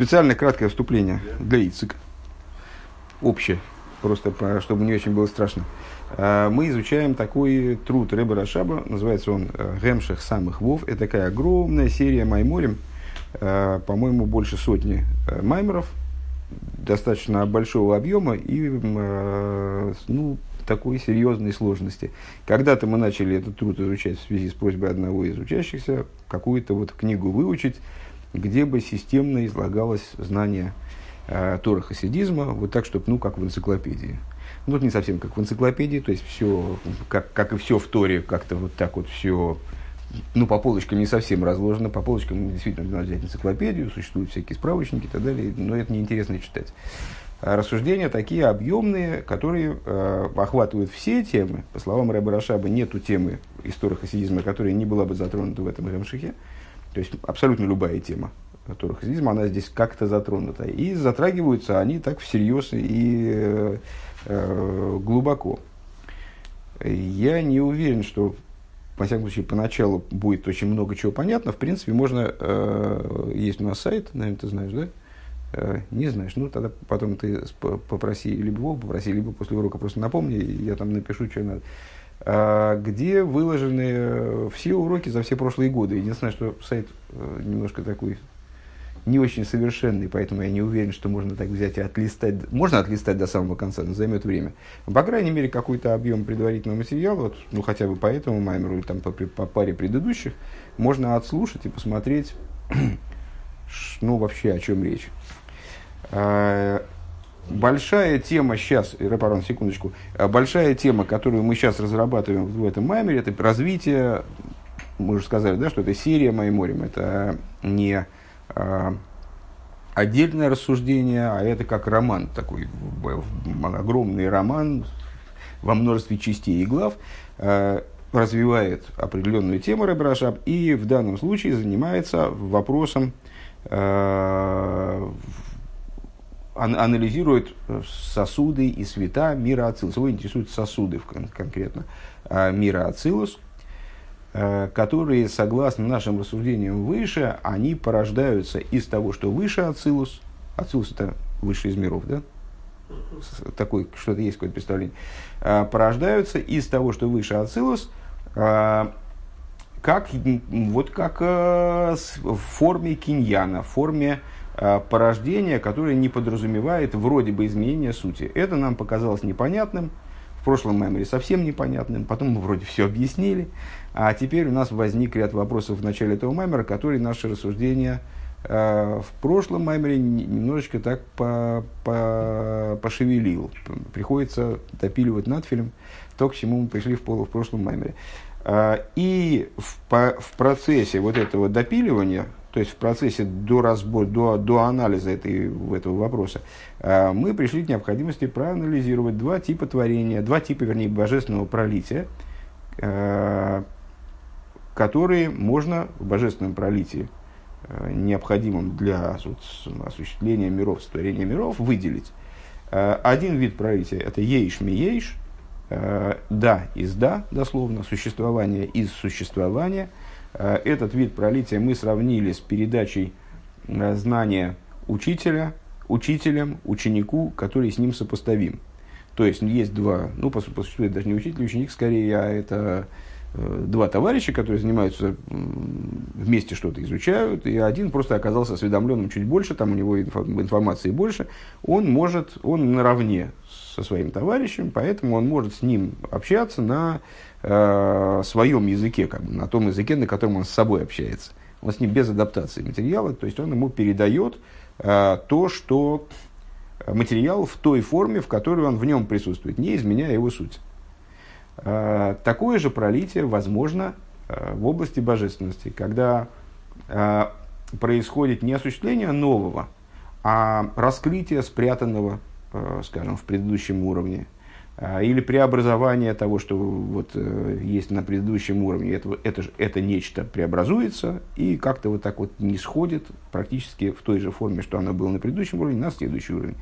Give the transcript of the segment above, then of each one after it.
Специальное краткое вступление для ИЦИК. Общее, просто чтобы не очень было страшно. А, мы изучаем такой труд Рэба Рашаба, называется он э, «Гемших самых вов». Это такая огромная серия майморем, э, по-моему, больше сотни э, маймеров, достаточно большого объема и ну, такой серьезной сложности. Когда-то мы начали этот труд изучать в связи с просьбой одного из учащихся, какую-то вот книгу выучить, где бы системно излагалось знание э, Тора хасидизма, вот так, чтобы, ну, как в энциклопедии. Ну, вот не совсем как в энциклопедии, то есть все, как, как и все в Торе, как-то вот так вот все, ну, по полочкам не совсем разложено, по полочкам действительно надо взять энциклопедию, существуют всякие справочники и так далее, но это неинтересно читать. А рассуждения такие объемные, которые э, охватывают все темы. По словам Рэба Рашаба, нету темы истории хасидизма, которая не была бы затронута в этом Ремшихе. То есть абсолютно любая тема хасидизм, она здесь как-то затронута. И затрагиваются они так всерьез и э, э, глубоко. Я не уверен, что, во всяком случае, поначалу будет очень много чего понятно. В принципе, можно... Э, есть у нас сайт, наверное, ты знаешь, да? Э, не знаешь, ну тогда потом ты попроси либо попроси, либо после урока просто напомни, я там напишу, что надо. А, где выложены э, все уроки за все прошлые годы. Единственное, что сайт э, немножко такой не очень совершенный, поэтому я не уверен, что можно так взять и отлистать. Можно отлистать до самого конца, но займет время. По крайней мере, какой-то объем предварительного материала, вот, ну хотя бы по этому маймеру или там по, по паре предыдущих, можно отслушать и посмотреть, ну вообще о чем речь. А, большая тема сейчас, Рапарон, секундочку, а, большая тема, которую мы сейчас разрабатываем в этом маймере, это развитие, мы уже сказали, да, что это серия Майморем, это не а, отдельное рассуждение, а это как роман такой, огромный роман во множестве частей и глав, а, развивает определенную тему Рабрашаб и в данном случае занимается вопросом анализирует э, сосуды и света мира Ацилус. Его интересуют сосуды конкретно а, мира Ацилус, э, которые, согласно нашим рассуждениям выше, они порождаются из того, что выше Ацилус. Ацилус – это высший из миров, да? Такой, что-то есть какое-то представление. А, порождаются из того, что выше Ацилус, а, как, вот как э, в форме киньяна, в форме порождение, которое не подразумевает вроде бы изменения сути. Это нам показалось непонятным, в прошлом меморе совсем непонятным, потом мы вроде все объяснили, а теперь у нас возник ряд вопросов в начале этого мемора, которые наши рассуждения э, в прошлом меморе немножечко так по, по, пошевелил. Приходится допиливать надфилем то, к чему мы пришли в, полу, в прошлом меморе. Э, и в, по, в процессе вот этого допиливания, то есть в процессе до, разбора, до, до анализа этой, этого вопроса, э, мы пришли к необходимости проанализировать два типа творения, два типа, вернее, божественного пролития, э, которые можно в божественном пролитии, э, необходимым для осуществления миров, сотворения миров, выделить. Один вид пролития – это ейш ми ейш, да из да, дословно, существование из существования – этот вид пролития мы сравнили с передачей э, знания учителя, учителям, ученику, который с ним сопоставим. То есть есть два, ну, по, по сути, даже не учитель, ученик скорее, а это э, два товарища, которые занимаются вместе что-то изучают, и один просто оказался осведомленным чуть больше, там у него информации больше, он может, он наравне со своим товарищем, поэтому он может с ним общаться на э, своем языке, как бы, на том языке, на котором он с собой общается. Он с ним без адаптации материала, то есть он ему передает э, то, что материал в той форме, в которой он в нем присутствует, не изменяя его суть. Э, такое же пролитие возможно э, в области божественности, когда э, происходит не осуществление нового, а раскрытие спрятанного, э, скажем, в предыдущем уровне, или преобразование того, что вот, э, есть на предыдущем уровне, это, это, это нечто преобразуется и как-то вот так вот не сходит практически в той же форме, что оно было на предыдущем уровне, на следующий уровень.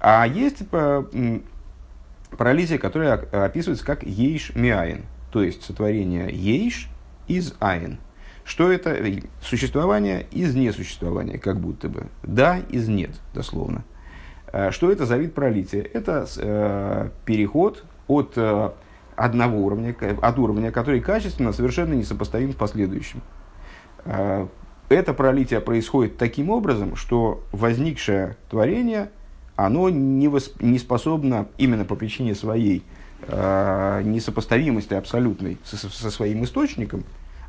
А есть э, парализия, которая описывается как ейш миаин, то есть сотворение ейш из айн. Что это? Существование из несуществования, как будто бы. Да из нет, дословно. Э, что это за вид пролития? Это э, переход от э, одного уровня, от уровня, который качественно совершенно несопоставим с последующим. Это пролитие происходит таким образом, что возникшее творение, оно не, восп... не способно именно по причине своей э, несопоставимости абсолютной со, со своим источником,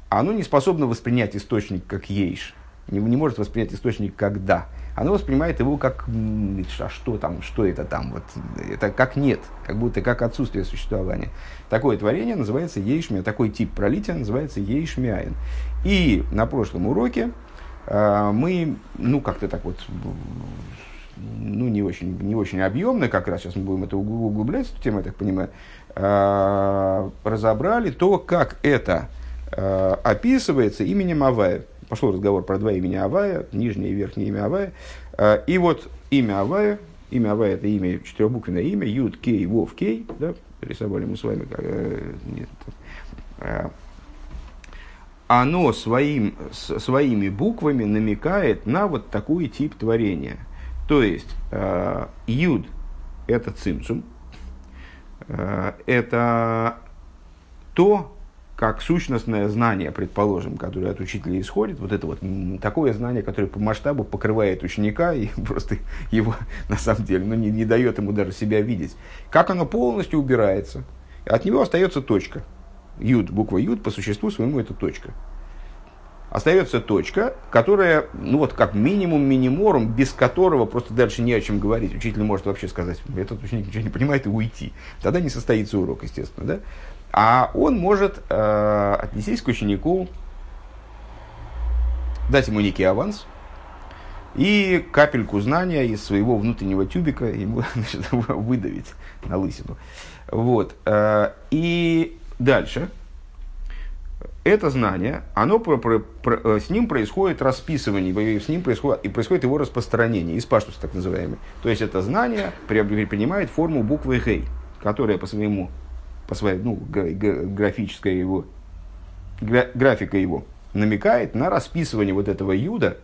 оно не способно воспринять источник как ейш, не, не может воспринять источник как да оно воспринимает его как, а что там, что это там, вот, это как нет, как будто как отсутствие существования. Такое творение называется ейшмия, такой тип пролития называется ейшмиаин. И на прошлом уроке э, мы, ну, как-то так вот, ну, не очень, не очень объемно, как раз сейчас мы будем это углублять, эту тему, я так понимаю, э, разобрали то, как это э, описывается именем Авая пошел разговор про два имени Авая, нижнее и верхнее имя Авая. А, и вот имя Авая, имя Авая это имя, четырехбуквенное имя, Юд, Кей, Вов, Кей, да, рисовали мы с вами, как, э, нет, э, оно своим, своими буквами намекает на вот такой тип творения. То есть, э, Юд – это цимцум, это то, как сущностное знание, предположим, которое от учителя исходит, вот это вот такое знание, которое по масштабу покрывает ученика и просто его на самом деле ну, не, не дает ему даже себя видеть, как оно полностью убирается. От него остается точка. Юд, буква Юд, по существу своему это точка. Остается точка, которая, ну вот как минимум миниморум, без которого просто дальше не о чем говорить. Учитель может вообще сказать, этот ученик ничего не понимает и уйти. Тогда не состоится урок, естественно. Да? А он может э, отнестись к ученику, дать ему некий аванс и капельку знания из своего внутреннего тюбика ему значит, выдавить на лысину. Вот. Э, и дальше это знание, оно про, про, про, э, с ним происходит расписывание, с ним происходит, и происходит его распространение, испаштус так называемый. То есть это знание принимает форму буквы Гей, которая по своему по своей, ну, графическая его, графика его намекает на расписывание вот этого юда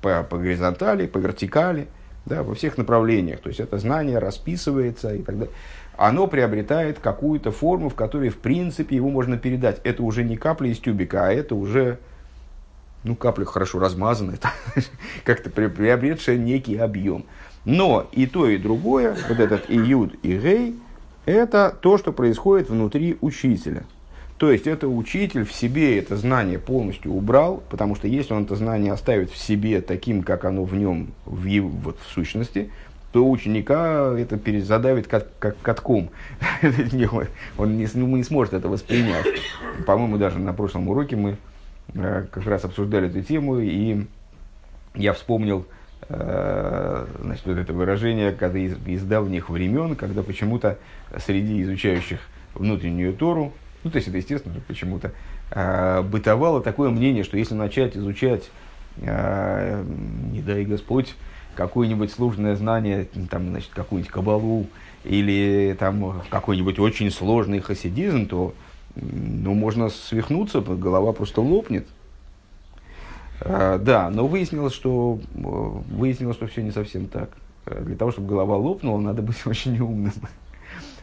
по, по горизонтали, по вертикали, да, во всех направлениях. То есть это знание расписывается и так далее. Оно приобретает какую-то форму, в которой, в принципе, его можно передать. Это уже не капля из тюбика, а это уже ну, капля хорошо размазанная, как-то приобретшая некий объем. Но и то, и другое, вот этот и юд, и гей, это то, что происходит внутри учителя. То есть это учитель в себе это знание полностью убрал, потому что если он это знание оставит в себе таким, как оно в нем, в, его, вот, в сущности, то ученика это задавит как, как катком. он не, ну, не сможет это воспринять. По-моему, даже на прошлом уроке мы э, как раз обсуждали эту тему, и я вспомнил, значит, вот это выражение, когда из, из давних времен, когда почему-то среди изучающих внутреннюю Тору, ну, то есть это естественно, почему-то э, бытовало такое мнение, что если начать изучать, э, не дай Господь, какое-нибудь сложное знание, там, значит, какую-нибудь кабалу или там какой-нибудь очень сложный хасидизм, то ну, можно свихнуться, голова просто лопнет, да, но выяснилось, что, э, выяснилось, что все не совсем так. Э, для того, чтобы голова лопнула, надо быть очень умным.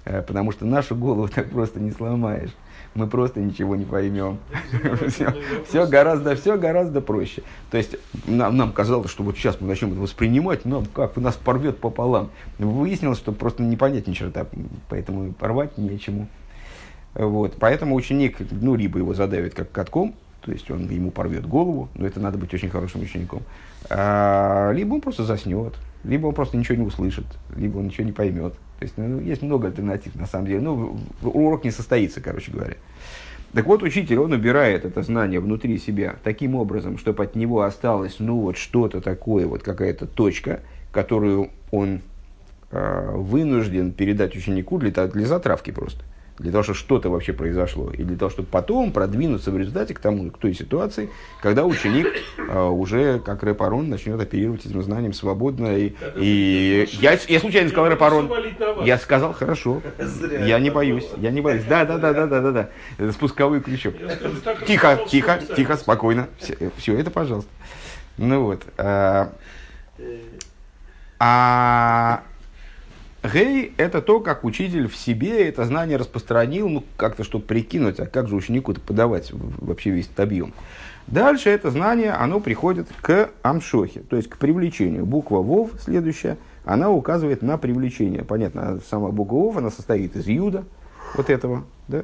Э, потому что нашу голову так просто не сломаешь. Мы просто ничего не поймем. все, все, гораздо, все гораздо проще. То есть нам, нам казалось, что вот сейчас мы начнем это воспринимать, нам как нас порвет пополам. Выяснилось, что просто не понять ни черта, поэтому порвать нечему. Вот. Поэтому ученик, ну, либо его задавит как катком, то есть он ему порвет голову, но это надо быть очень хорошим учеником. А, либо он просто заснет, либо он просто ничего не услышит, либо он ничего не поймет. То есть ну, есть много альтернатив на самом деле. Ну, урок не состоится, короче говоря. Так вот, учитель, он убирает это знание внутри себя таким образом, чтобы от него осталось, ну, вот что-то такое, вот какая-то точка, которую он э, вынужден передать ученику для, для затравки просто. Для того, чтобы что-то вообще произошло, и для того, чтобы потом продвинуться в результате к тому, к той ситуации, когда ученик э, уже, как рэпарон, начнет оперировать этим знанием свободно. И, и я, я случайно сказал рэпарон. Я сказал, хорошо, я не боюсь, я не боюсь. Да, да, да, да, да, да, да. Спусковой крючок. Тихо, тихо, тихо, спокойно. Все, все это, пожалуйста. Ну вот. А, а Гей – это то, как учитель в себе это знание распространил, ну, как-то, чтобы прикинуть, а как же ученику-то подавать вообще весь этот объем. Дальше это знание, оно приходит к амшохе, то есть к привлечению. Буква Вов, следующая, она указывает на привлечение. Понятно, сама буква Вов, она состоит из юда, вот этого, да,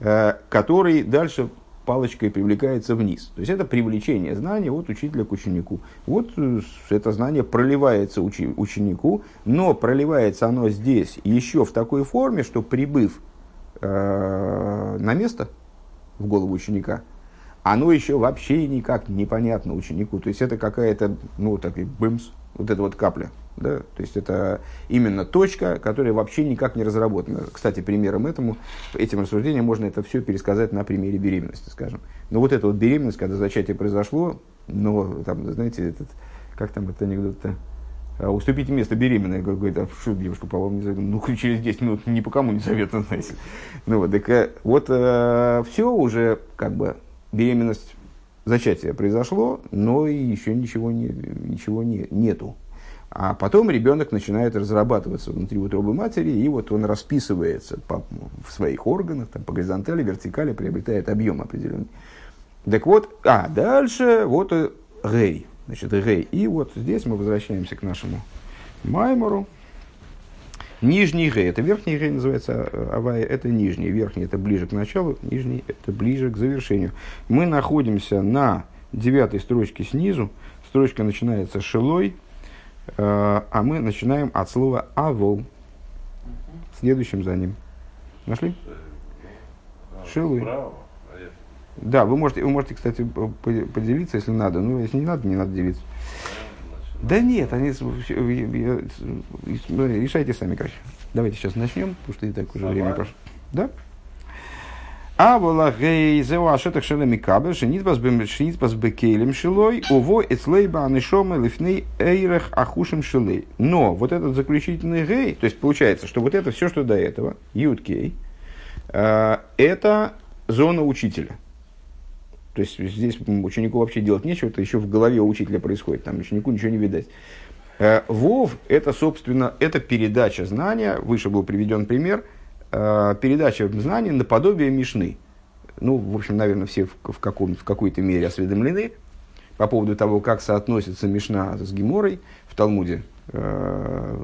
э, который дальше палочкой привлекается вниз. То есть это привлечение знания от учителя к ученику. Вот э, это знание проливается учи, ученику, но проливается оно здесь еще в такой форме, что прибыв э, на место в голову ученика, оно еще вообще никак непонятно ученику. То есть это какая-то, ну, такой бымс, вот эта вот капля. Да? То есть это именно точка, которая вообще никак не разработана. Кстати, примером этому, этим рассуждением можно это все пересказать на примере беременности, скажем. Но вот эта вот беременность, когда зачатие произошло, но там, знаете, этот, как там этот анекдот-то, а, уступите место беременной, говорит, а что девушка, по-моему, не советую. Ну, через 10 минут ни по кому не советую, знаете. Ну вот, так э, вот э, все уже, как бы, беременность, зачатие произошло, но еще ничего, не, ничего не, нету. А потом ребенок начинает разрабатываться внутри утробы матери, и вот он расписывается по, в своих органах, там, по горизонтали, вертикали, приобретает объем определенный. Так вот, а дальше вот гей, значит, гей. И вот здесь мы возвращаемся к нашему маймору. Нижний гей, это верхний гей называется авая, это нижний. Верхний это ближе к началу, нижний это ближе к завершению. Мы находимся на девятой строчке снизу. Строчка начинается шелой, Э, а мы начинаем от слова «авол». Следующим за ним. Нашли? Шилы. Да, вы можете, вы можете, кстати, поделиться, если надо. Ну, если не надо, не надо делиться. Да нет, они решайте сами, короче. Давайте сейчас начнем, потому что и так уже время прошло. Да? А вола гей зеу ашетах шелеми кабель, шенитбас шенитбас бекелем шилой, уво эцлейба анишома лифней эйрах ахушем шилей. Но вот этот заключительный гей, то есть получается, что вот это все, что до этого, юткей, это зона учителя. То есть здесь ученику вообще делать нечего, это еще в голове у учителя происходит, там ученику ничего не видать. Э, Вов – это, собственно, это передача знания, выше был приведен пример – э, передача знаний наподобие Мишны. Ну, в общем, наверное, все в, в, каком, в какой-то мере осведомлены по поводу того, как соотносится Мишна с Геморой в Талмуде. Э,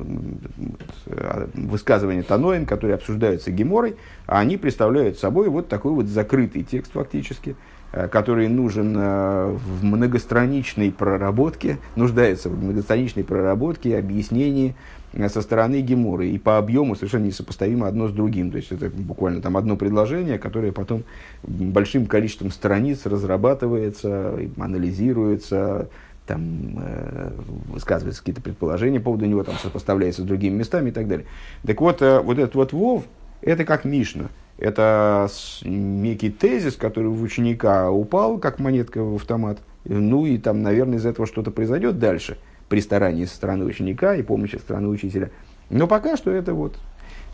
высказывания Таноем, которые обсуждаются Геморой, а они представляют собой вот такой вот закрытый текст фактически, э, который нужен э, в многостраничной проработке, нуждается в многостраничной проработке, объяснении, со стороны Гемуры, и по объему совершенно несопоставимо одно с другим. То есть это буквально там одно предложение, которое потом большим количеством страниц разрабатывается, анализируется, там э, высказываются какие-то предположения по поводу него, там сопоставляется с другими местами и так далее. Так вот, э, вот этот вот Вов, это как Мишна. Это некий тезис, который у ученика упал, как монетка в автомат. Ну и там, наверное, из этого что-то произойдет дальше – при старании со стороны ученика и помощи со стороны учителя. Но пока что это вот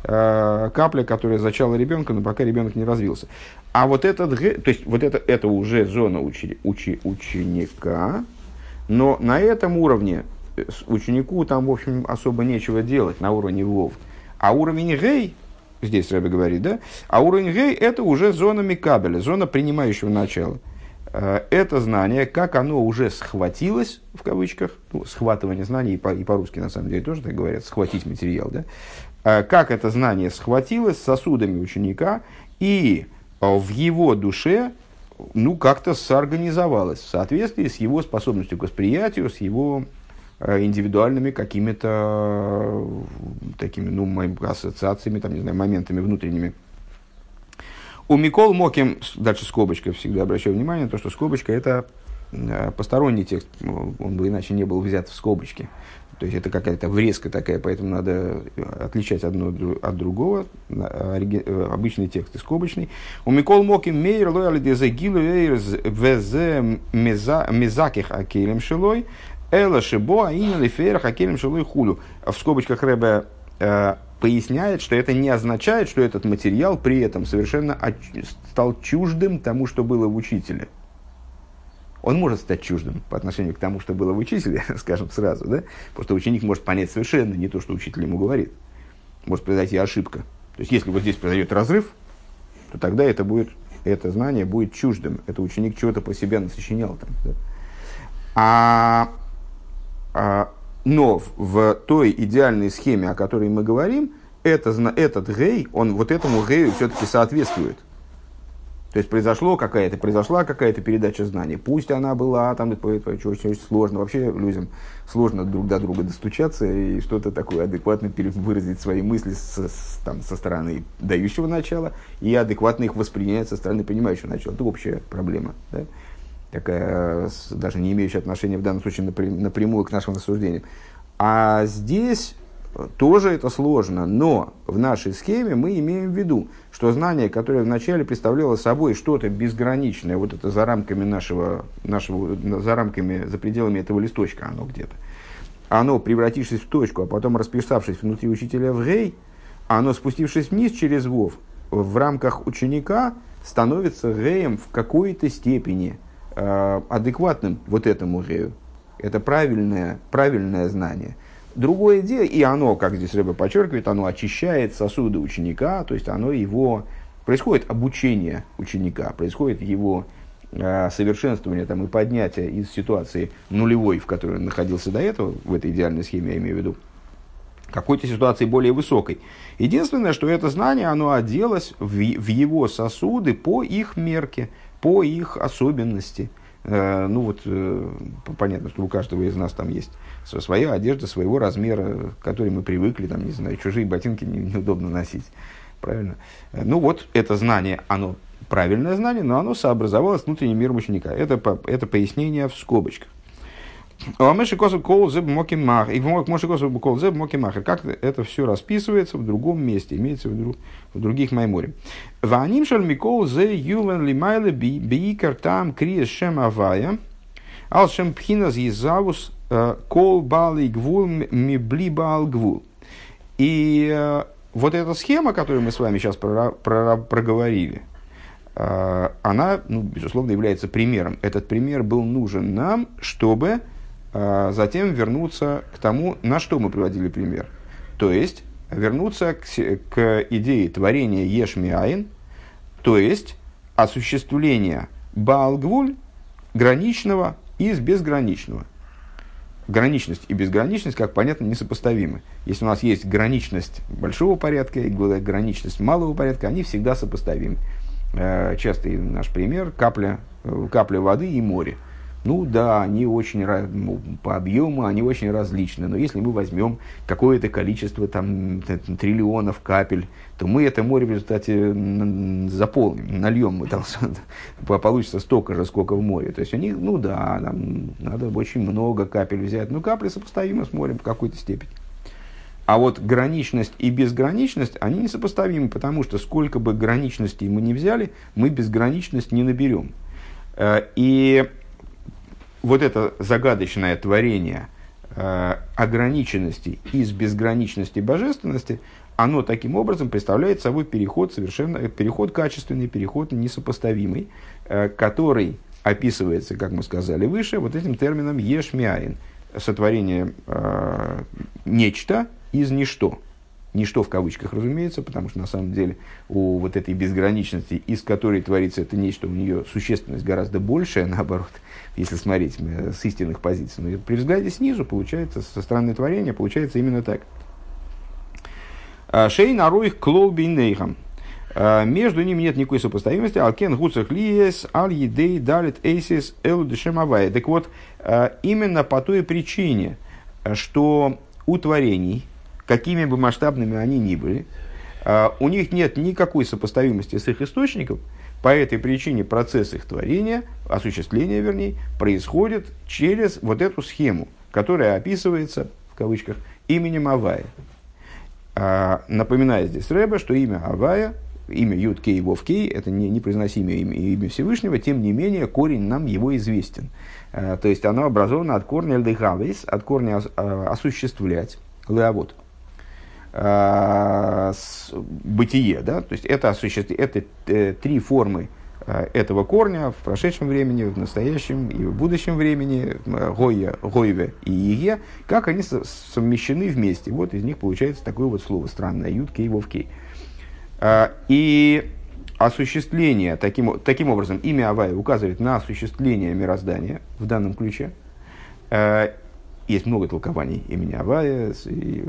э, капля, которая зачала ребенка, но пока ребенок не развился. А вот этот, то есть вот это, это уже зона учи, учи, ученика, но на этом уровне э, ученику там, в общем, особо нечего делать на уровне вов. А уровень гей, здесь Рэбе говорит, да, а уровень гей это уже зона микабеля, зона принимающего начала. Э, это знание, как оно уже схватилось, в кавычках, ну, схватывание знаний, и, по, и по-русски на самом деле тоже так говорят, схватить материал, да, э, как это знание схватилось сосудами ученика и э, в его душе ну, как-то соорганизовалось в соответствии с его способностью к восприятию, с его индивидуальными какими-то такими, ну, ассоциациями, там, не знаю, моментами внутренними. У Микол Моким, дальше скобочка, всегда обращаю внимание, то, что скобочка это э, посторонний текст, он бы иначе не был взят в скобочки. То есть это какая-то врезка такая, поэтому надо отличать одно от другого. Э, обычный текст и скобочный. У Микол Моки Мейер Лояли Дезегилу Везе Мезаких Акелем Шилой Эла Шибо Аинин Лифер Акелем Шилой Худу. В скобочках Рэбе э, поясняет, что это не означает, что этот материал при этом совершенно стал чуждым тому, что было в учителе он может стать чуждым по отношению к тому, что было в учителе, скажем сразу, да? потому что ученик может понять совершенно не то, что учитель ему говорит. Может произойти ошибка. То есть, если вот здесь произойдет разрыв, то тогда это будет, это знание будет чуждым. Это ученик чего-то по себе насочинял там. Да? А, а, но в той идеальной схеме, о которой мы говорим, это, этот гей, он вот этому гею все-таки соответствует. То есть произошло какая-то, произошла какая-то передача знаний. Пусть она была, там очень, очень сложно. Вообще людям сложно друг до друга достучаться и что-то такое адекватно выразить свои мысли со, там, со стороны дающего начала и адекватно их воспринять со стороны принимающего начала. Это общая проблема. Да? Такая, даже не имеющая отношения в данном случае напрямую к нашим рассуждениям. А здесь тоже это сложно, но в нашей схеме мы имеем в виду, что знание, которое вначале представляло собой что-то безграничное, вот это за рамками нашего, нашего, за рамками, за пределами этого листочка оно где-то, оно, превратившись в точку, а потом расписавшись внутри учителя в гей, оно, спустившись вниз через вов, в рамках ученика становится геем в какой-то степени э, адекватным вот этому гею. Это правильное, правильное знание – Другое дело, и оно, как здесь Рэбе подчеркивает, оно очищает сосуды ученика, то есть оно его, происходит обучение ученика, происходит его э, совершенствование там, и поднятие из ситуации нулевой, в которой он находился до этого, в этой идеальной схеме я имею в виду, какой-то ситуации более высокой. Единственное, что это знание, оно оделось в, в его сосуды по их мерке, по их особенности – Э, ну вот, э, понятно, что у каждого из нас там есть своя одежда, своего размера, к которой мы привыкли, там, не знаю, чужие ботинки не, неудобно носить. Правильно? Э, ну вот, это знание, оно правильное знание, но оно сообразовалось внутренним миром ученика. Это, это пояснение в скобочках. А Меши Косов Кол Зеб Мокимах. И Моши Косов Кол Зеб Мокимах. Как это все расписывается в другом месте, имеется в виду в других майморе. Ваним шаль Микол Зе Ювен Лимайле Биикар Там Криес Шем Авая. Ал Шем Пхиназ Езавус э, Кол Бали Гвул Мибли Бал Гвул. И э, вот эта схема, которую мы с вами сейчас проговорили, э, она, ну, безусловно, является примером. Этот пример был нужен нам, чтобы затем вернуться к тому, на что мы приводили пример. То есть, вернуться к, к идее творения Ешмиаин, то есть, осуществления Баалгвуль граничного из безграничного. Граничность и безграничность, как понятно, несопоставимы. Если у нас есть граничность большого порядка и граничность малого порядка, они всегда сопоставимы. Э, частый наш пример – капля, э, капля воды и море. Ну да, они очень ну, по объему они очень различны, но если мы возьмем какое-то количество там триллионов капель, то мы это море в результате заполним, нальем, мы там получится столько же, сколько в море. То есть у них, ну да, нам надо очень много капель взять, но капли сопоставимы с морем в какой-то степени. А вот граничность и безграничность, они несопоставимы, потому что сколько бы граничностей мы не взяли, мы безграничность не наберем. Э, и вот это загадочное творение э, ограниченности из безграничности божественности, оно таким образом представляет собой переход совершенно, переход качественный, переход несопоставимый, э, который описывается, как мы сказали выше, вот этим термином ешмяин, сотворение э, нечто из ничто. Ничто в кавычках, разумеется, потому что на самом деле у вот этой безграничности, из которой творится это нечто, у нее существенность гораздо большая, наоборот, если смотреть э, с истинных позиций. Но при взгляде снизу, получается, со стороны творения, получается именно так. А, Шей наруих клоуби нейхам. А, между ними нет никакой сопоставимости. Алкен гуцах лиес, аль едей далит эйсис дешемавая. Так вот, именно по той причине, что у творений, какими бы масштабными они ни были, а, у них нет никакой сопоставимости с их источником, по этой причине процесс их творения, осуществления вернее, происходит через вот эту схему, которая описывается в кавычках, именем Авая. А, напоминаю здесь Рэба, что имя Авая, имя Юд Кей Вов Кей, это не, непроизносимое имя, имя Всевышнего, тем не менее корень нам его известен. А, то есть оно образовано от корня Лдыхавис, от корня осуществлять, леовод, бытие, да, то есть это, осуществ... это э, три формы Э, этого корня в прошедшем времени, в настоящем и в будущем времени, Гойя, Гойве и Ие, как они совмещены вместе. Вот из них получается такое вот слово странное, Юд, Кей, Вов, Кей. Э, и осуществление, таким, таким образом, имя Авая указывает на осуществление мироздания в данном ключе. Э, есть много толкований имени Авая, и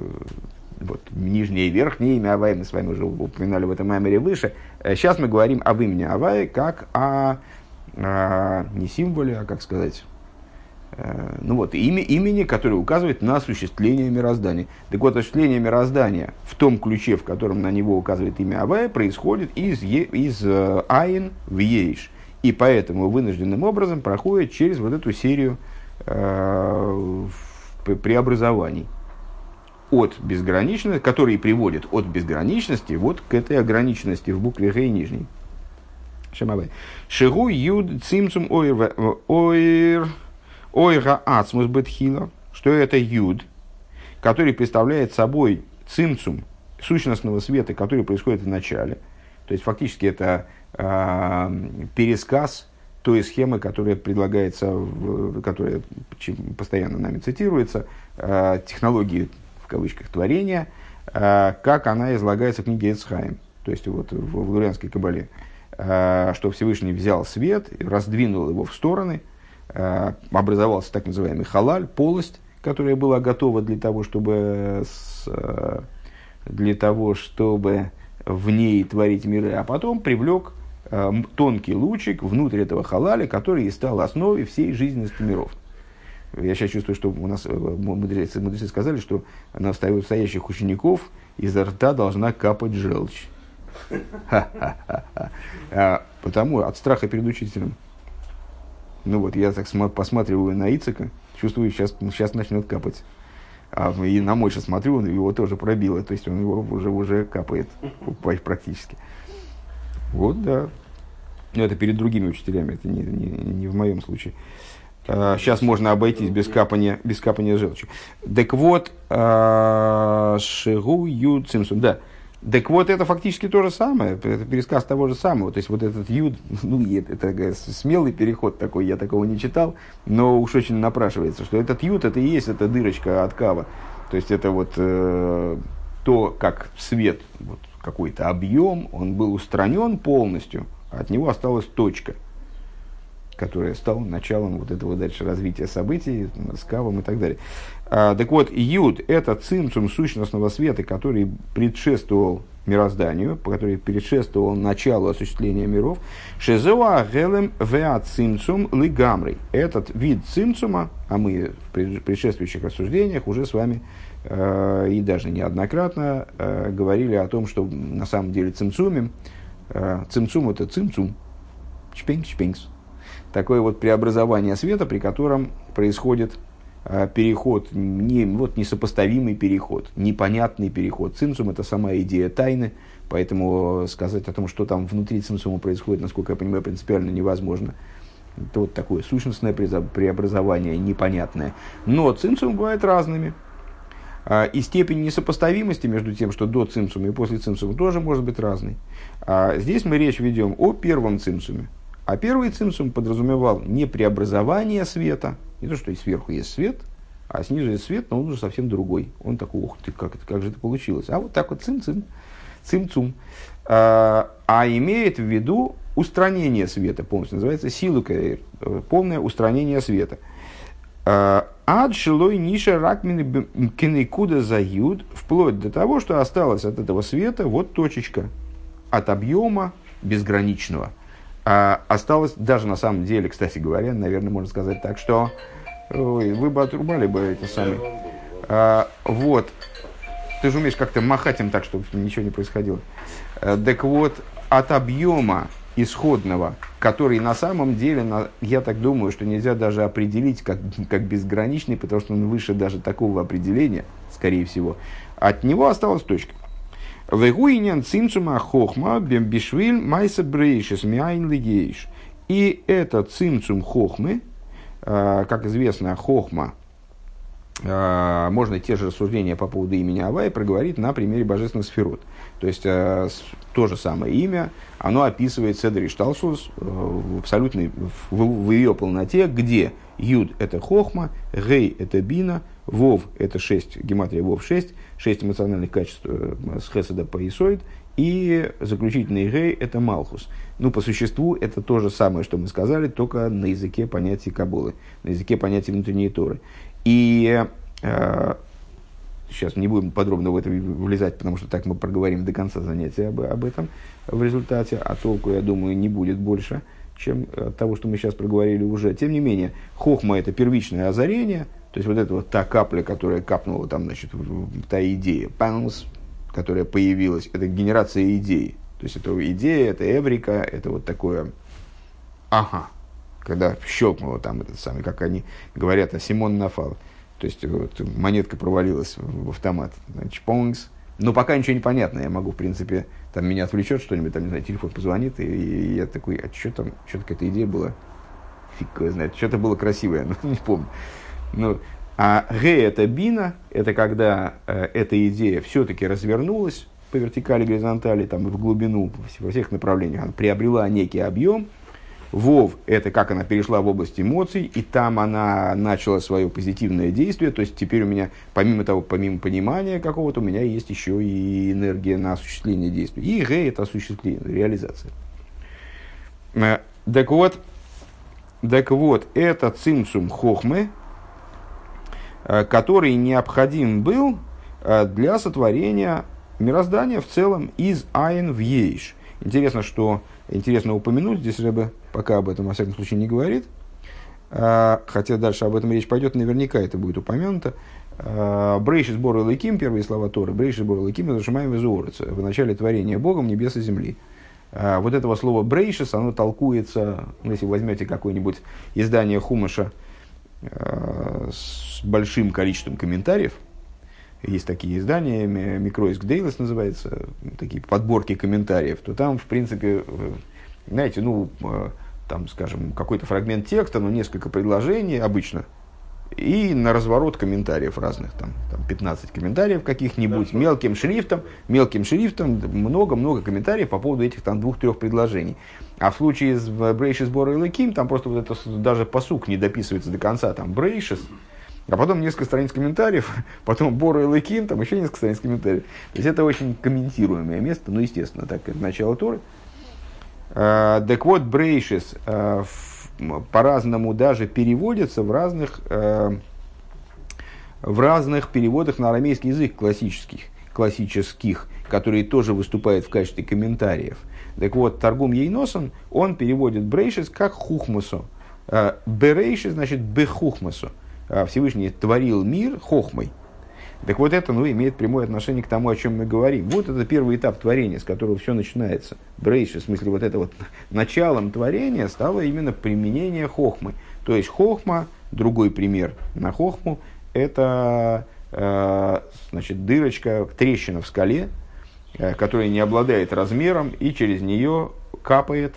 вот, нижнее и верхнее имя Авая, мы с вами уже упоминали в этом маймере выше. Сейчас э, мы говорим об имени Авая как о, о не символе, а как сказать, э, ну вот, имя, имени, которое указывает на осуществление мироздания. Так вот, осуществление мироздания в том ключе, в котором на него указывает имя Авая, происходит из, из э, Айн в Ейш. И поэтому вынужденным образом проходит через вот эту серию э, преобразований от безграничности, которые приводят от безграничности вот к этой ограниченности в букве Г нижней. Шигу юд цимцум ойр ойра ацмус бетхила, что это юд, который представляет собой цимцум сущностного света, который происходит в начале. То есть фактически это э, пересказ той схемы, которая предлагается, в, которая постоянно нами цитируется, э, технологии кавычках, творения, э, как она излагается в книге Эцхайм, то есть вот в, в Лурианской Кабале, э, что Всевышний взял свет, раздвинул его в стороны, э, образовался так называемый халаль, полость, которая была готова для того, чтобы, с, для того, чтобы в ней творить миры, а потом привлек тонкий лучик внутрь этого халаля, который и стал основой всей жизненности миров. Я сейчас чувствую, что у нас э, мудрецы, мудрецы сказали, что на стоящих учеников изо рта должна капать желчь. А, потому от страха перед учителем. Ну вот, я так посматриваю на Ицика, чувствую, сейчас, сейчас начнет капать. А, и на Мойша смотрю, он его тоже пробило, то есть он его уже, уже капает практически. Вот, да. Но это перед другими учителями, это не, не, не в моем случае. Сейчас э, можно обойтись без капания, без капания желчи. Так вот, э, Шигу Юд Цимсум, да. Так вот, это фактически то же самое, это пересказ того же самого. То есть, вот этот юд, ну, это, это смелый переход такой, я такого не читал, но уж очень напрашивается, что этот юд, это и есть эта дырочка от кава. То есть, это вот э, то, как свет, вот, какой-то объем, он был устранен полностью, а от него осталась точка – которое стало началом вот этого дальше развития событий с Кавом и так далее. А, так вот, Юд – это цимцум сущностного света, который предшествовал мирозданию, который предшествовал началу осуществления миров. Шезеуа гелем веа цимцум лигамрей. Этот вид цимцума, а мы в предшествующих рассуждениях уже с вами э, и даже неоднократно э, говорили о том, что на самом деле цимцумим, э, цимцум – это цимцум, чпинг-чпингс, такое вот преобразование света, при котором происходит э, переход, не, вот несопоставимый переход, непонятный переход. Цинцум – это сама идея тайны, поэтому сказать о том, что там внутри цинцума происходит, насколько я понимаю, принципиально невозможно. Это вот такое сущностное преобразование, непонятное. Но цинцум бывает разными. А, и степень несопоставимости между тем, что до цимсума и после цимсума, тоже может быть разной. А здесь мы речь ведем о первом цимсуме, а первый цимсум подразумевал не преобразование света, не то, что и сверху есть свет, а снизу есть свет, но он уже совсем другой. Он такой, ух ты, как, это, как же это получилось? А вот так вот цим-цим, цим-цум. А, а имеет в виду устранение света полностью. Называется силу э, полное устранение света. А, ад шилой ниша ракмины кинекуда заюд, вплоть до того, что осталось от этого света вот точечка от объема безграничного – а осталось, даже на самом деле, кстати говоря, наверное, можно сказать так, что ой, вы бы отрубали бы эти самые. А, вот. Ты же умеешь как-то махать им так, чтобы ничего не происходило. А, так вот, от объема исходного который на самом деле, я так думаю, что нельзя даже определить как, как безграничный, потому что он выше даже такого определения, скорее всего. От него осталась точка. Вегуинен цимцума хохма бембишвиль майса брейшес миайн лигейш. И это цимцум хохмы, э, как известно, хохма, э, можно те же рассуждения по поводу имени Авай проговорить на примере божественных сферот. То есть, э, то же самое имя, оно описывает Седри Шталшус в абсолютной, в, в ее полноте, где Юд – это хохма, Гей – это бина, Вов – это 6, гематрия Вов 6, 6 эмоциональных качеств с Хеседа по Исоид, и заключительный Гей – это Малхус. Ну, по существу, это то же самое, что мы сказали, только на языке понятия Кабулы, на языке понятия внутренней Торы. И э, сейчас не будем подробно в это влезать, потому что так мы проговорим до конца занятия об, об этом в результате, а толку, я думаю, не будет больше, чем от того, что мы сейчас проговорили уже. Тем не менее, хохма – это первичное озарение, то есть вот эта вот та капля, которая капнула там, значит, та идея, панус, которая появилась, это генерация идеи. То есть это идея, это эврика, это вот такое ага, когда щелкнуло там этот самый, как они говорят, а Симон нафал. То есть вот, монетка провалилась в автомат. Значит, понгс. Но пока ничего не понятно. Я могу, в принципе, там меня отвлечет что-нибудь, там, не знаю, телефон позвонит, и, и я такой, а что там, что-то какая-то идея была. Фиг его знает, что-то было красивое, но не помню. Ну, а г это бина, это когда э, эта идея все-таки развернулась по вертикали, горизонтали, там, в глубину, во всех направлениях, она приобрела некий объем. Вов – это как она перешла в область эмоций, и там она начала свое позитивное действие. То есть теперь у меня, помимо того, помимо понимания какого-то, у меня есть еще и энергия на осуществление действия. И Г – это осуществление, реализация. Э, так вот, так вот, это цимцум хохмы, Э, который необходим был э, для сотворения мироздания в целом из Айн в Ейш. Интересно, что интересно упомянуть, здесь Рэбе пока об этом, во всяком случае, не говорит, э, хотя дальше об этом речь пойдет, наверняка это будет упомянуто. Брейши сбор Лыким, первые слова Торы, Брейши сбор Лыким, зажимаем из в начале творения Богом небес и земли. Вот этого слова Брейшис, оно толкуется, ну, если возьмете какое-нибудь издание Хумаша, с большим количеством комментариев. Есть такие издания, Микроиск Дейлес называется, такие подборки комментариев, то там, в принципе, э, знаете, ну, э, там, скажем, какой-то фрагмент текста, но несколько предложений обычно, и на разворот комментариев разных, там, там 15 комментариев каких-нибудь, мелким шрифтом, мелким шрифтом, много-много комментариев по поводу этих там двух-трех предложений. А в случае с Брейшис Бора и Лаким, там просто вот это даже посук не дописывается до конца, там Брейшис, а потом несколько страниц комментариев, потом Бора и Лаким, там еще несколько страниц комментариев. То есть это очень комментируемое место, ну, естественно, так как начало Торы. Uh, так вот, Брейшис uh, по-разному даже переводится в разных, uh, в разных переводах на арамейский язык классических, классических, которые тоже выступают в качестве комментариев – так вот, торгум Ейносон, он переводит брейшис как хухмусу. А, берейшис значит бехухмусу. А, Всевышний творил мир хохмой. Так вот это ну, имеет прямое отношение к тому, о чем мы говорим. Вот это первый этап творения, с которого все начинается. Брейши, в смысле вот это вот началом творения стало именно применение хохмы. То есть хохма, другой пример на хохму, это э, значит, дырочка, трещина в скале, Э, которая не обладает размером и через нее капает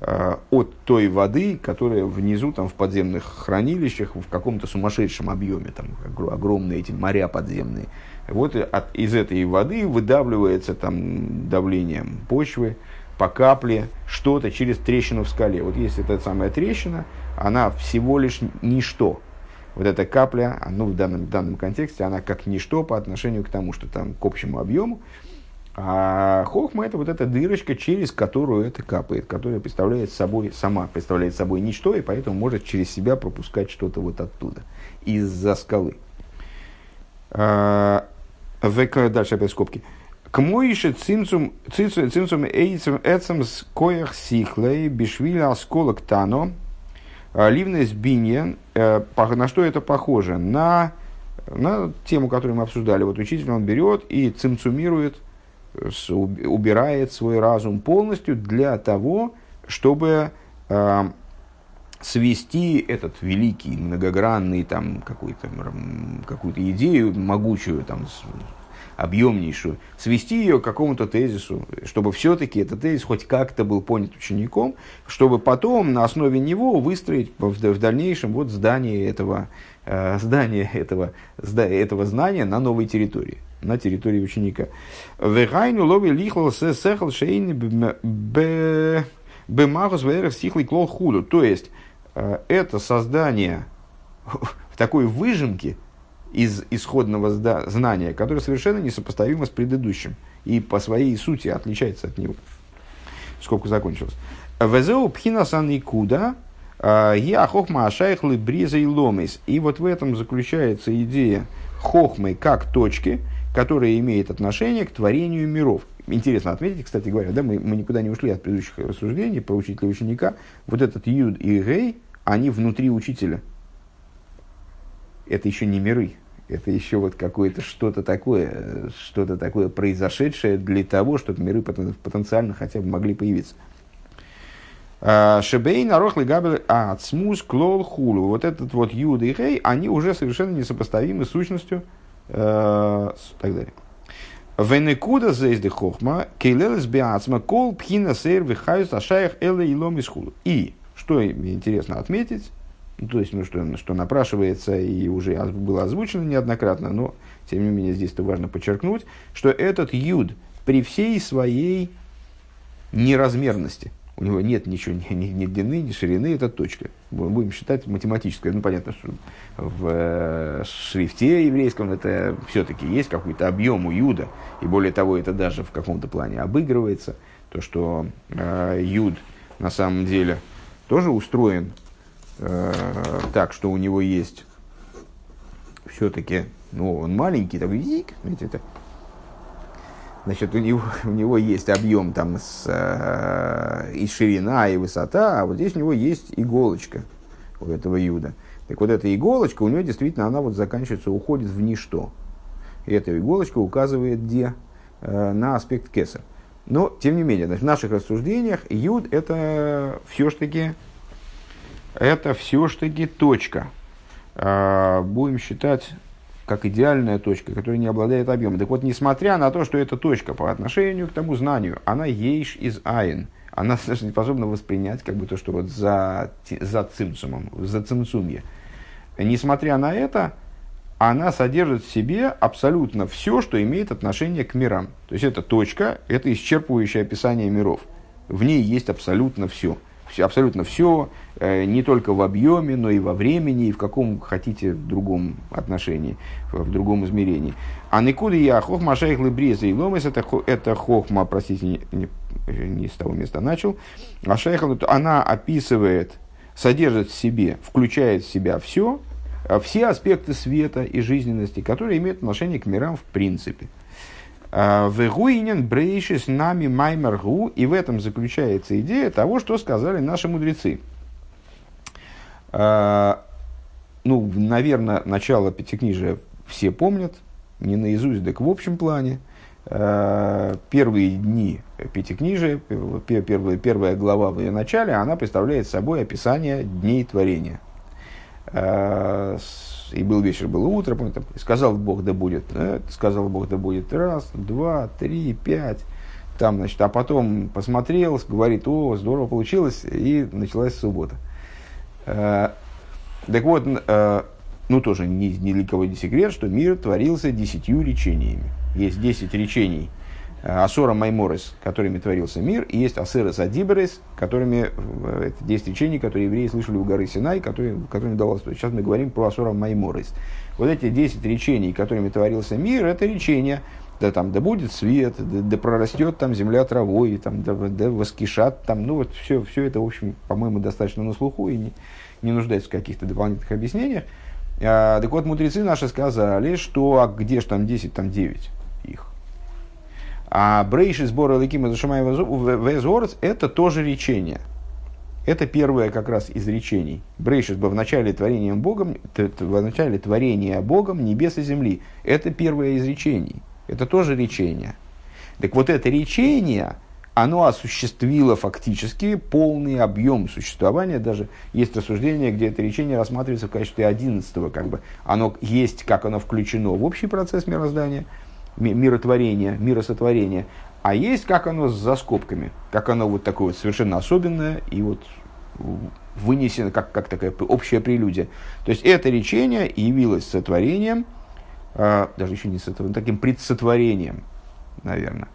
от той воды, которая внизу там, в подземных хранилищах в каком-то сумасшедшем объеме, там, огромные эти моря подземные. Вот от, из этой воды выдавливается там, давлением почвы по капле что-то через трещину в скале. Вот если эта самая трещина, она всего лишь ничто. Вот эта капля, ну, в данном, в данном контексте, она как ничто по отношению к тому, что там к общему объему. А хохма это вот эта дырочка, через которую это капает, которая представляет собой, сама представляет собой ничто, и поэтому может через себя пропускать что-то вот оттуда, из-за скалы. А, дальше опять скобки. К моише цинцум цинцум эйцем эцем с коях сихлей бишвиля осколок тано а, ливнес биньен. Э, на что это похоже? На, на тему, которую мы обсуждали. Вот учитель он берет и цимцумирует – убирает свой разум полностью для того, чтобы э, свести этот великий, многогранный, там, какую-то, какую-то идею могучую, там, объемнейшую, свести ее к какому-то тезису, чтобы все-таки этот тезис хоть как-то был понят учеником, чтобы потом на основе него выстроить в, в дальнейшем вот здание этого, э, здание этого, этого знания на новой территории, на территории ученика. Вегайну лови лихлал сехал шейни бемагус вэрэх стихлый клол худу. То есть, э, это создание в такой выжимке, из исходного знания, которое совершенно несопоставимо с предыдущим и по своей сути отличается от него. Сколько закончилось. Везеу пхинасан икуда, а, я хохма ашайхлы бриза и ломис. И вот в этом заключается идея хохмы как точки, которая имеет отношение к творению миров. Интересно отметить, кстати говоря, да, мы, мы никуда не ушли от предыдущих рассуждений про учителя и ученика. Вот этот юд и гей, они внутри учителя. Это еще не миры это еще вот какое-то что-то такое, что-то такое произошедшее для того, чтобы миры потенциально хотя бы могли появиться. А, Шебей, Нарохлы, Габель, Ацмус, Клол, Хулу. Вот этот вот Юда и Хей, они уже совершенно несопоставимы с сущностью э, так далее. Венекуда зейзды хохма, кейлелес биацма, кол пхина сейр вихаюс ашаях эле и хулу. И, что интересно отметить, ну, то есть, ну, что, что напрашивается и уже было озвучено неоднократно, но, тем не менее, здесь-то важно подчеркнуть, что этот юд при всей своей неразмерности, у него нет ничего, ни, ни, ни длины, ни ширины, это точка. Будем считать математическое. Ну, понятно, что в э, шрифте еврейском это все-таки есть какой-то объем у юда, и более того, это даже в каком-то плане обыгрывается. То, что э, юд на самом деле тоже устроен э, так, что у него есть все-таки, ну, он маленький, такой, зик, знаете, это, значит, у него, у него есть объем там с, э, и ширина, и высота, а вот здесь у него есть иголочка у этого юда. Так вот эта иголочка, у него действительно, она вот заканчивается, уходит в ничто. И эта иголочка указывает где? Э, на аспект кеса. Но, тем не менее, в наших рассуждениях юд это все-таки это все-таки точка. А, будем считать как идеальная точка, которая не обладает объемом. Так вот, несмотря на то, что эта точка по отношению к тому знанию, она ейш из айн, она даже не способна воспринять как бы то, что вот за, за цимцумом, за цимцумье. Несмотря на это, она содержит в себе абсолютно все, что имеет отношение к мирам. То есть, это точка, это исчерпывающее описание миров. В ней есть абсолютно все – все, абсолютно все, э, не только в объеме, но и во времени, и в каком хотите другом отношении, в другом измерении. А никуда я хохма шейх лебреза и ломес, это, это хохма, простите, не, не, не с того места начал, а шейх, она описывает, содержит в себе, включает в себя все, э, все аспекты света и жизненности, которые имеют отношение к мирам в принципе. Вегуинен брейшис нами маймаргу. И в этом заключается идея того, что сказали наши мудрецы. А, ну, наверное, начало Пятикнижия все помнят, не наизусть, так в общем плане. А, первые дни Пятикнижия, первая, первая глава в ее начале, она представляет собой описание дней творения. И был вечер, было утро, помню, там, сказал Бог, да будет, э, сказал Бог, да будет раз, два, три, пять, там, значит, а потом посмотрел, говорит, о, здорово получилось, и началась суббота. Э, так вот, э, ну тоже ни, ни для кого не секрет, что мир творился десятью речениями. Есть десять речений – Асора Майморес, которыми творился мир, и есть Асерес Адиберес, которыми, э, это 10 речений, которые евреи слышали у горы Синай, которые, которыми давалось. Сейчас мы говорим про Асора Майморес. Вот эти 10 речений, которыми творился мир, это речения, да, там, да будет свет, да, да прорастет там земля травой, там, да, да воскишат, там, ну вот все, все это, в общем, по-моему, достаточно на слуху и не, не нуждается в каких-то дополнительных объяснениях. А, так вот, мудрецы наши сказали, что а где же там 10, там 9 их. А брейши сбора Лакима Зашимай Везорец – это тоже речение. Это первое как раз из речений. Брейшис в начале творения Богом, в начале творения Богом небес и земли. Это первое из речений. Это тоже речение. Так вот это речение, оно осуществило фактически полный объем существования. Даже есть рассуждение, где это речение рассматривается в качестве одиннадцатого. Как бы. Оно есть, как оно включено в общий процесс мироздания, миротворения, миросотворения. А есть, как оно за скобками, как оно вот такое вот совершенно особенное и вот вынесено, как, как такая общая прелюдия. То есть это речение явилось сотворением, э, даже еще не сотворением, таким предсотворением, наверное,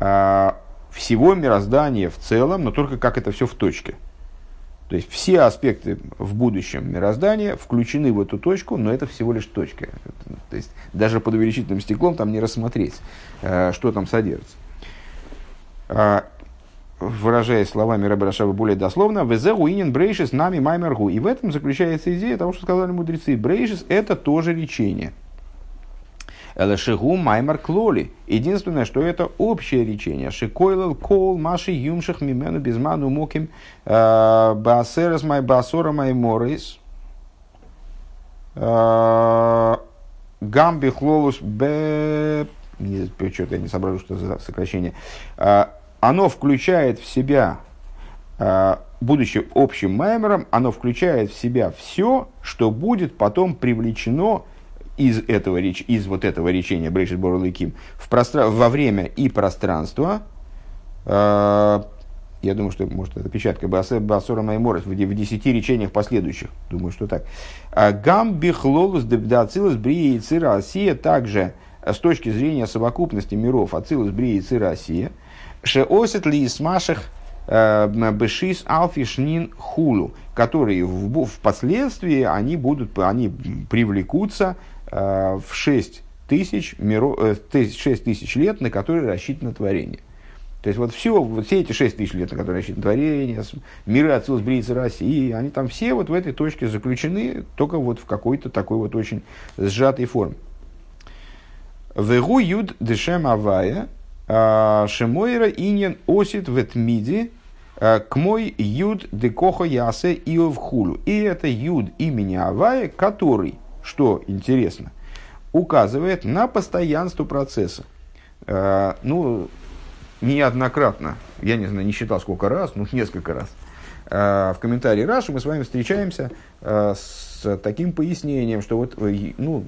э, всего мироздания в целом, но только как это все в точке. То есть все аспекты в будущем мироздания включены в эту точку, но это всего лишь точка. То есть даже под увеличительным стеклом там не рассмотреть, э, что там содержится. А, выражаясь словами Рэба Рашава более дословно, «Везе уинен брейшис нами маймергу». И в этом заключается идея того, что сказали мудрецы. Брейшис – это тоже речение. Элешигу маймар клоли. Единственное, что это общее речение. Шикойлал кол маши юмших мимену безману моким э, баасерас май басора май морис. Э, гамби хлолус б... Что-то я не соображу, что за сокращение. Э, оно включает в себя, будучи общим маймером, оно включает в себя все, что будет потом привлечено из этого, реч, из вот этого речения Брейшит Борлыким в простра... во время и пространство, э, я думаю, что может это печатка Басора Майморес в, в десяти речениях последующих, думаю, что так. «А Гам бихлолус дебдацилус брии цира Россия также с точки зрения совокупности миров Ацилус брии цира Россия, шеосет ли смаших э, бешис алфишнин хулу, которые впоследствии они будут, они привлекутся в 6 тысяч, миро, 6 э, тысяч лет, на которые рассчитано творение. То есть вот все, вот все эти 6 тысяч лет, на которые рассчитано творение, миры Ацилус, Бриицы, России, они там все вот в этой точке заключены, только вот в какой-то такой вот очень сжатой форме. Вегу юд дешем авая, а, шемойра иньян осит ветмиди, а, к мой юд декоха ясе иовхулю. И это юд имени Авая, который что интересно, указывает на постоянство процесса. Э, ну, неоднократно, я не знаю, не считал сколько раз, ну, несколько раз, э, в комментарии Раши мы с вами встречаемся э, с таким пояснением, что вот, ну,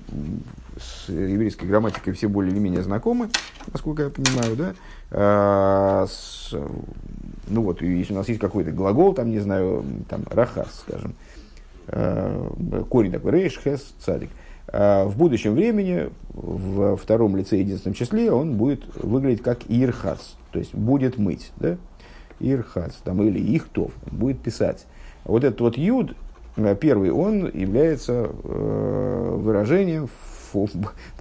с еврейской грамматикой все более или менее знакомы, насколько я понимаю, да, с, ну вот, если у нас есть какой-то глагол, там, не знаю, там, рахас, скажем, корень такой, рейш, хес, цадик. А в будущем времени, в втором лице единственном числе, он будет выглядеть как ирхас, то есть будет мыть, да? Ирхас, там, или ихтов, будет писать. Вот этот вот юд, э, первый, он является э, выражением,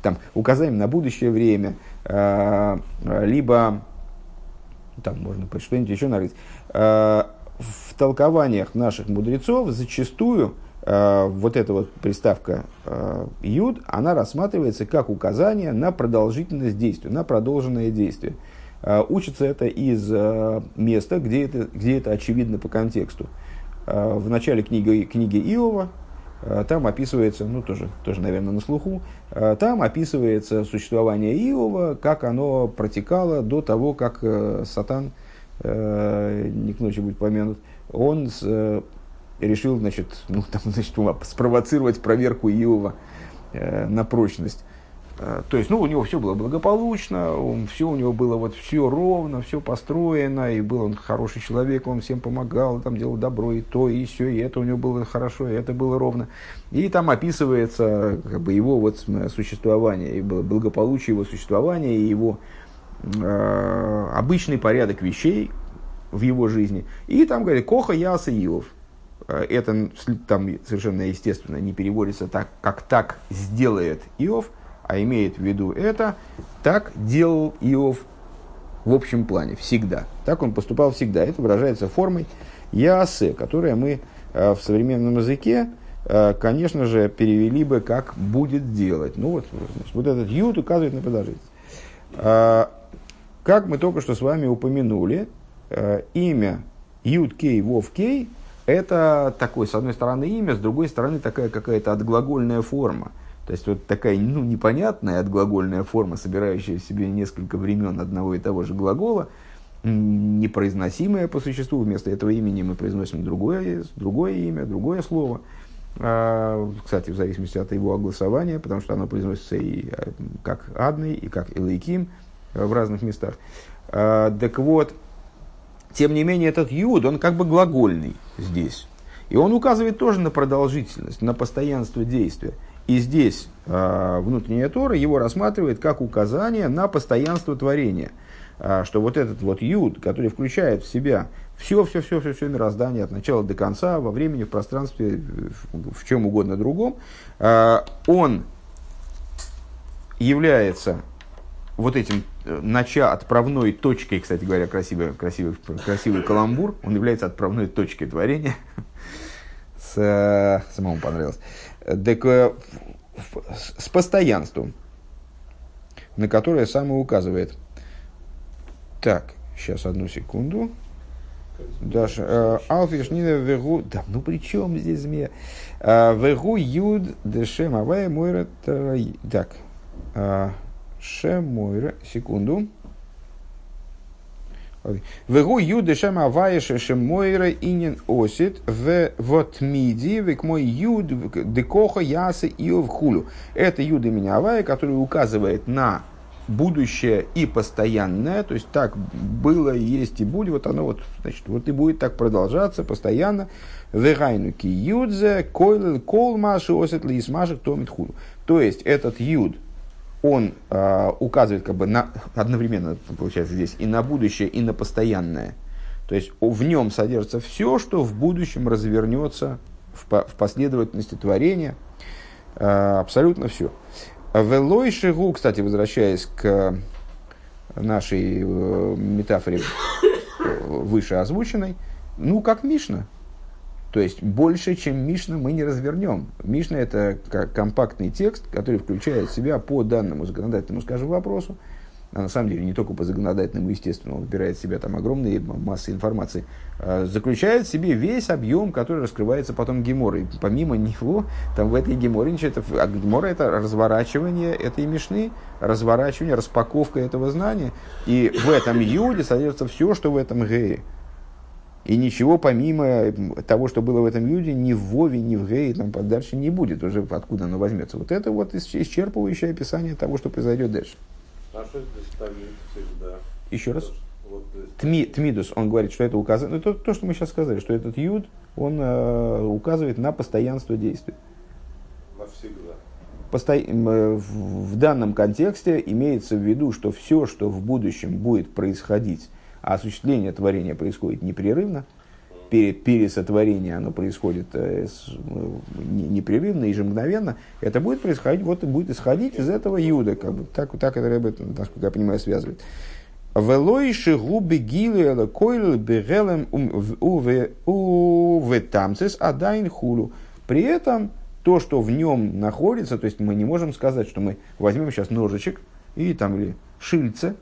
там, указанием на будущее время, либо, там можно что-нибудь еще нарыть, в толкованиях наших мудрецов зачастую э, вот эта вот приставка э, юд, она рассматривается как указание на продолжительность действия, на продолженное действие. Э, учится это из э, места, где это, где это очевидно по контексту. Э, в начале книги, книги Иова, э, там описывается, ну тоже, тоже, наверное, на слуху, э, там описывается существование Иова, как оно протекало до того, как э, Сатан Э, не к ночи будет помянут, он с, э, решил, значит, ну, там, значит, спровоцировать проверку Иова э, на прочность. То есть, ну, у него все было благополучно, он, все у него было вот все ровно, все построено, и был он хороший человек, он всем помогал, там делал добро, и то, и все, и это у него было хорошо, и это было ровно. И там описывается как бы, его вот существование, и благополучие его существования, и его э, обычный порядок вещей в его жизни. И там говорит, Коха Яса Иов. Э, это там совершенно естественно не переводится так, как так сделает Иов, а имеет в виду это, так делал Иов в общем плане, всегда. Так он поступал всегда. Это выражается формой Ясе, которая мы э, в современном языке, конечно же, перевели бы как «будет делать». Ну вот, значит, вот этот ют указывает на продолжительность. Как мы только что с вами упомянули, э, имя Юд Кей Вов Кей – это такое, с одной стороны, имя, с другой стороны, такая какая-то отглагольная форма. То есть, вот такая ну, непонятная отглагольная форма, собирающая в себе несколько времен одного и того же глагола, непроизносимое по существу. Вместо этого имени мы произносим другое, другое имя, другое слово. А, кстати, в зависимости от его огласования, потому что оно произносится и э, как Адный, и как Илайким в разных местах. А, так вот, тем не менее, этот юд, он как бы глагольный здесь. И он указывает тоже на продолжительность, на постоянство действия. И здесь э, внутренняя Тора его рассматривает как указание на постоянство творения. Э, что вот этот вот юд, который включает в себя все, все, все, все, все мироздание от начала до конца, во времени, в пространстве, в, чем угодно другом, он является вот этим нача отправной точкой, кстати говоря, красивый, красивый, красивый каламбур, он является отправной точкой творения. С, э, самому понравилось. Так, э, с постоянством, на которое сам и указывает. Так, сейчас одну секунду. Даша, Алфиш Нина Вегу, да, ну при чем здесь змея? Вегу Юд Дешем Авая Мойра Так, Шемойра, секунду. Вегу юды шем аваеша шемойра инин осит в вот миди век мой юд декоха ясы и хулю. Это юд имени Авая, который указывает на будущее и постоянное, то есть так было, есть и будет, вот оно вот, значит, вот и будет так продолжаться постоянно. Вегайнуки юдзе койл кол маши осет ли. То есть этот юд, он э, указывает как бы на, одновременно, получается, здесь и на будущее, и на постоянное. То есть в нем содержится все, что в будущем развернется в, в последовательности творения. Э, абсолютно все. Велой шигу, кстати, возвращаясь к нашей э, метафоре э, выше озвученной, ну, как Мишна. То есть больше, чем Мишна, мы не развернем. Мишна это как компактный текст, который включает в себя по данному законодательному, скажем, вопросу, а на самом деле не только по законодательному, естественно, он выбирает в себя там огромные массы информации, а заключает в себе весь объем, который раскрывается потом геморой. Помимо него, там в этой геморе ничего, это, а гемора это разворачивание этой мишны, разворачивание, распаковка этого знания. И в этом юде содержится все, что в этом гее. И ничего помимо того, что было в этом юде, ни в Вове, ни в Гее, там дальше не будет уже, откуда оно возьмется. Вот это вот исчерпывающее описание того, что произойдет дальше. А что здесь тамид всегда? Еще раз. Вот Тми, тмидус, он говорит, что это указывает, ну, то, то, что мы сейчас сказали, что этот юд, он э, указывает на постоянство действия. Навсегда. Посто... Э, в данном контексте имеется в виду, что все, что в будущем будет происходить а осуществление творения происходит непрерывно, пересотворение оно происходит э, э, непрерывно, ежемгновенно, это будет происходить, вот и будет исходить из этого юда, как бы, так, так это насколько я понимаю, связывает. Велойши губы гилы койл бегелем уветамцес адайн хулу. При этом то, что в нем находится, то есть мы не можем сказать, что мы возьмем сейчас ножичек и там или шильце,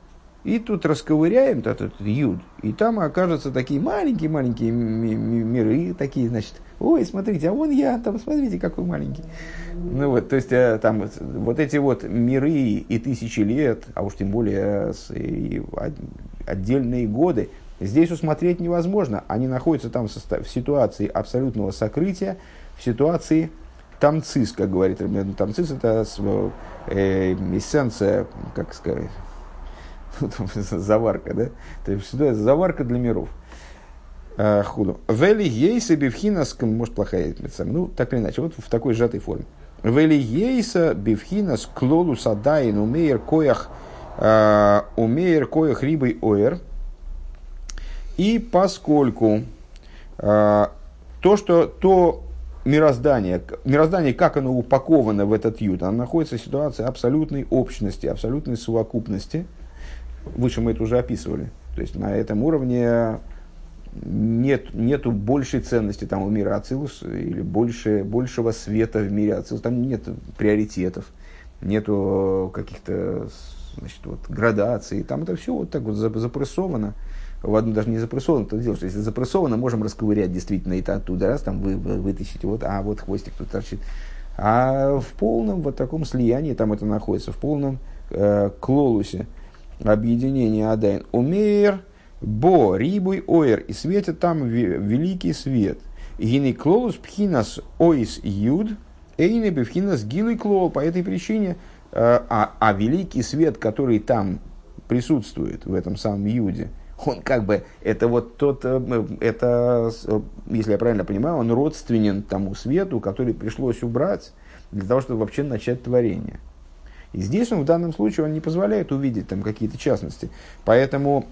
и тут расковыряем этот юд, и там окажутся такие маленькие-маленькие миры, такие, значит, ой, смотрите, а вон я, там, смотрите, какой маленький. Ну вот, то есть, э, там вот эти вот миры и тысячи лет, а уж тем более и отдельные годы, здесь усмотреть невозможно. Они находятся там в ситуации абсолютного сокрытия, в ситуации тамцис, как говорит Тамцис это э, эссенция, как сказать, заварка, да? То есть это заварка для миров. А, худу. Вели ейса бифхинас, может плохая ну так или иначе, вот в такой сжатой форме. Вели ейса бифхинас клолу садайн умеер коях а, умеер коях рибой оэр. И поскольку а, то, что то мироздание, мироздание, как оно упаковано в этот ют, оно находится в ситуации абсолютной общности, абсолютной совокупности – Выше мы это уже описывали. То есть на этом уровне нет, нету большей ценности там у мира Ацилус или больше, большего света в мире Ацилус. Там нет приоритетов, нету каких-то значит, вот, градаций. Там это все вот так вот запрессовано. В одну даже не запрессовано, то дело, что если запрессовано, можем расковырять действительно это оттуда, раз там вы, вы, вытащите, вот, а вот хвостик тут торчит. А в полном вот таком слиянии там это находится, в полном э, клолусе, объединение Адайн Умейр, Бо рибуй оэр, и светит там великий свет. Гинеклолус пхинас оис юд, эйне бифхинас гилый клол. По этой причине, а, а великий свет, который там присутствует, в этом самом юде, он как бы, это вот тот, э, это, если я правильно понимаю, он родственен тому свету, который пришлось убрать для того, чтобы вообще начать творение. И здесь он в данном случае он не позволяет увидеть там какие-то частности. Поэтому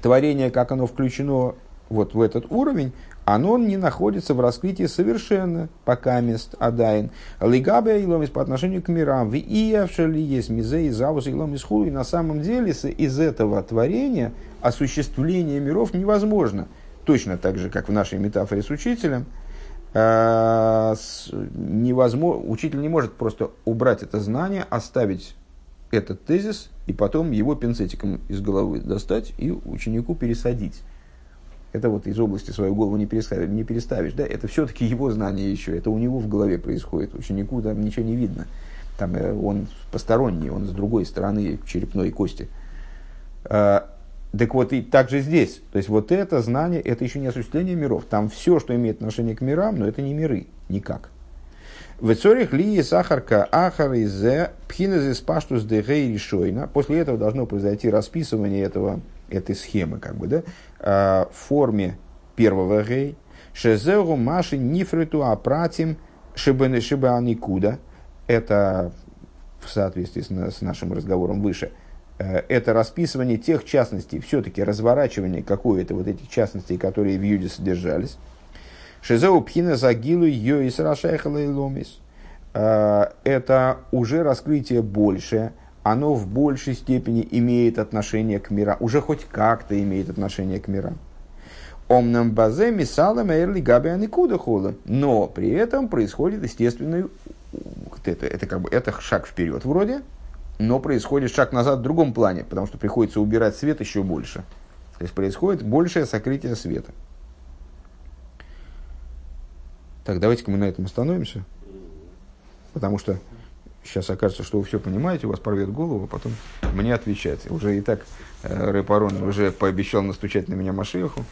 творение, как оно включено вот в этот уровень, оно не находится в раскрытии совершенно, пока мест Адайн. Лигабе иломис по отношению к мирам. В иявшали есть мизей, завус иломис хулу. И на самом деле из этого творения осуществление миров невозможно. Точно так же, как в нашей метафоре с учителем – невозможно, учитель не может просто убрать это знание, оставить этот тезис и потом его пинцетиком из головы достать и ученику пересадить. Это вот из области свою голову не переставишь, не переставишь да? это все-таки его знание еще, это у него в голове происходит, ученику там ничего не видно. Там э, он посторонний, он с другой стороны черепной кости. Так вот, и также здесь. То есть, вот это знание, это еще не осуществление миров. Там все, что имеет отношение к мирам, но это не миры, никак. В цорих ли сахарка ахар из пхинезис паштус дегей решойна. После этого должно произойти расписывание этого, этой схемы, как бы, да, а, в форме первого гей. Шезеу маши нифриту апратим шибаникуда. Это в соответствии с нашим разговором выше – это расписывание тех частностей, все-таки разворачивание какой-то вот этих частностей, которые в Юде содержались. Шизеу пхина загилу йоис рашайхала и ломис. Э, это уже раскрытие большее, оно в большей степени имеет отношение к мирам, уже хоть как-то имеет отношение к мирам. Омнам базе мисалам эрли габиан и кудахола. Но при этом происходит естественный, это, это как бы это шаг вперед вроде, но происходит шаг назад в другом плане, потому что приходится убирать свет еще больше. То есть происходит большее сокрытие света. Так, давайте-ка мы на этом остановимся. Потому что сейчас окажется, что вы все понимаете, у вас порвет голову, а потом мне отвечать. Уже и так э, Рэпарон уже пообещал настучать на меня Машеху.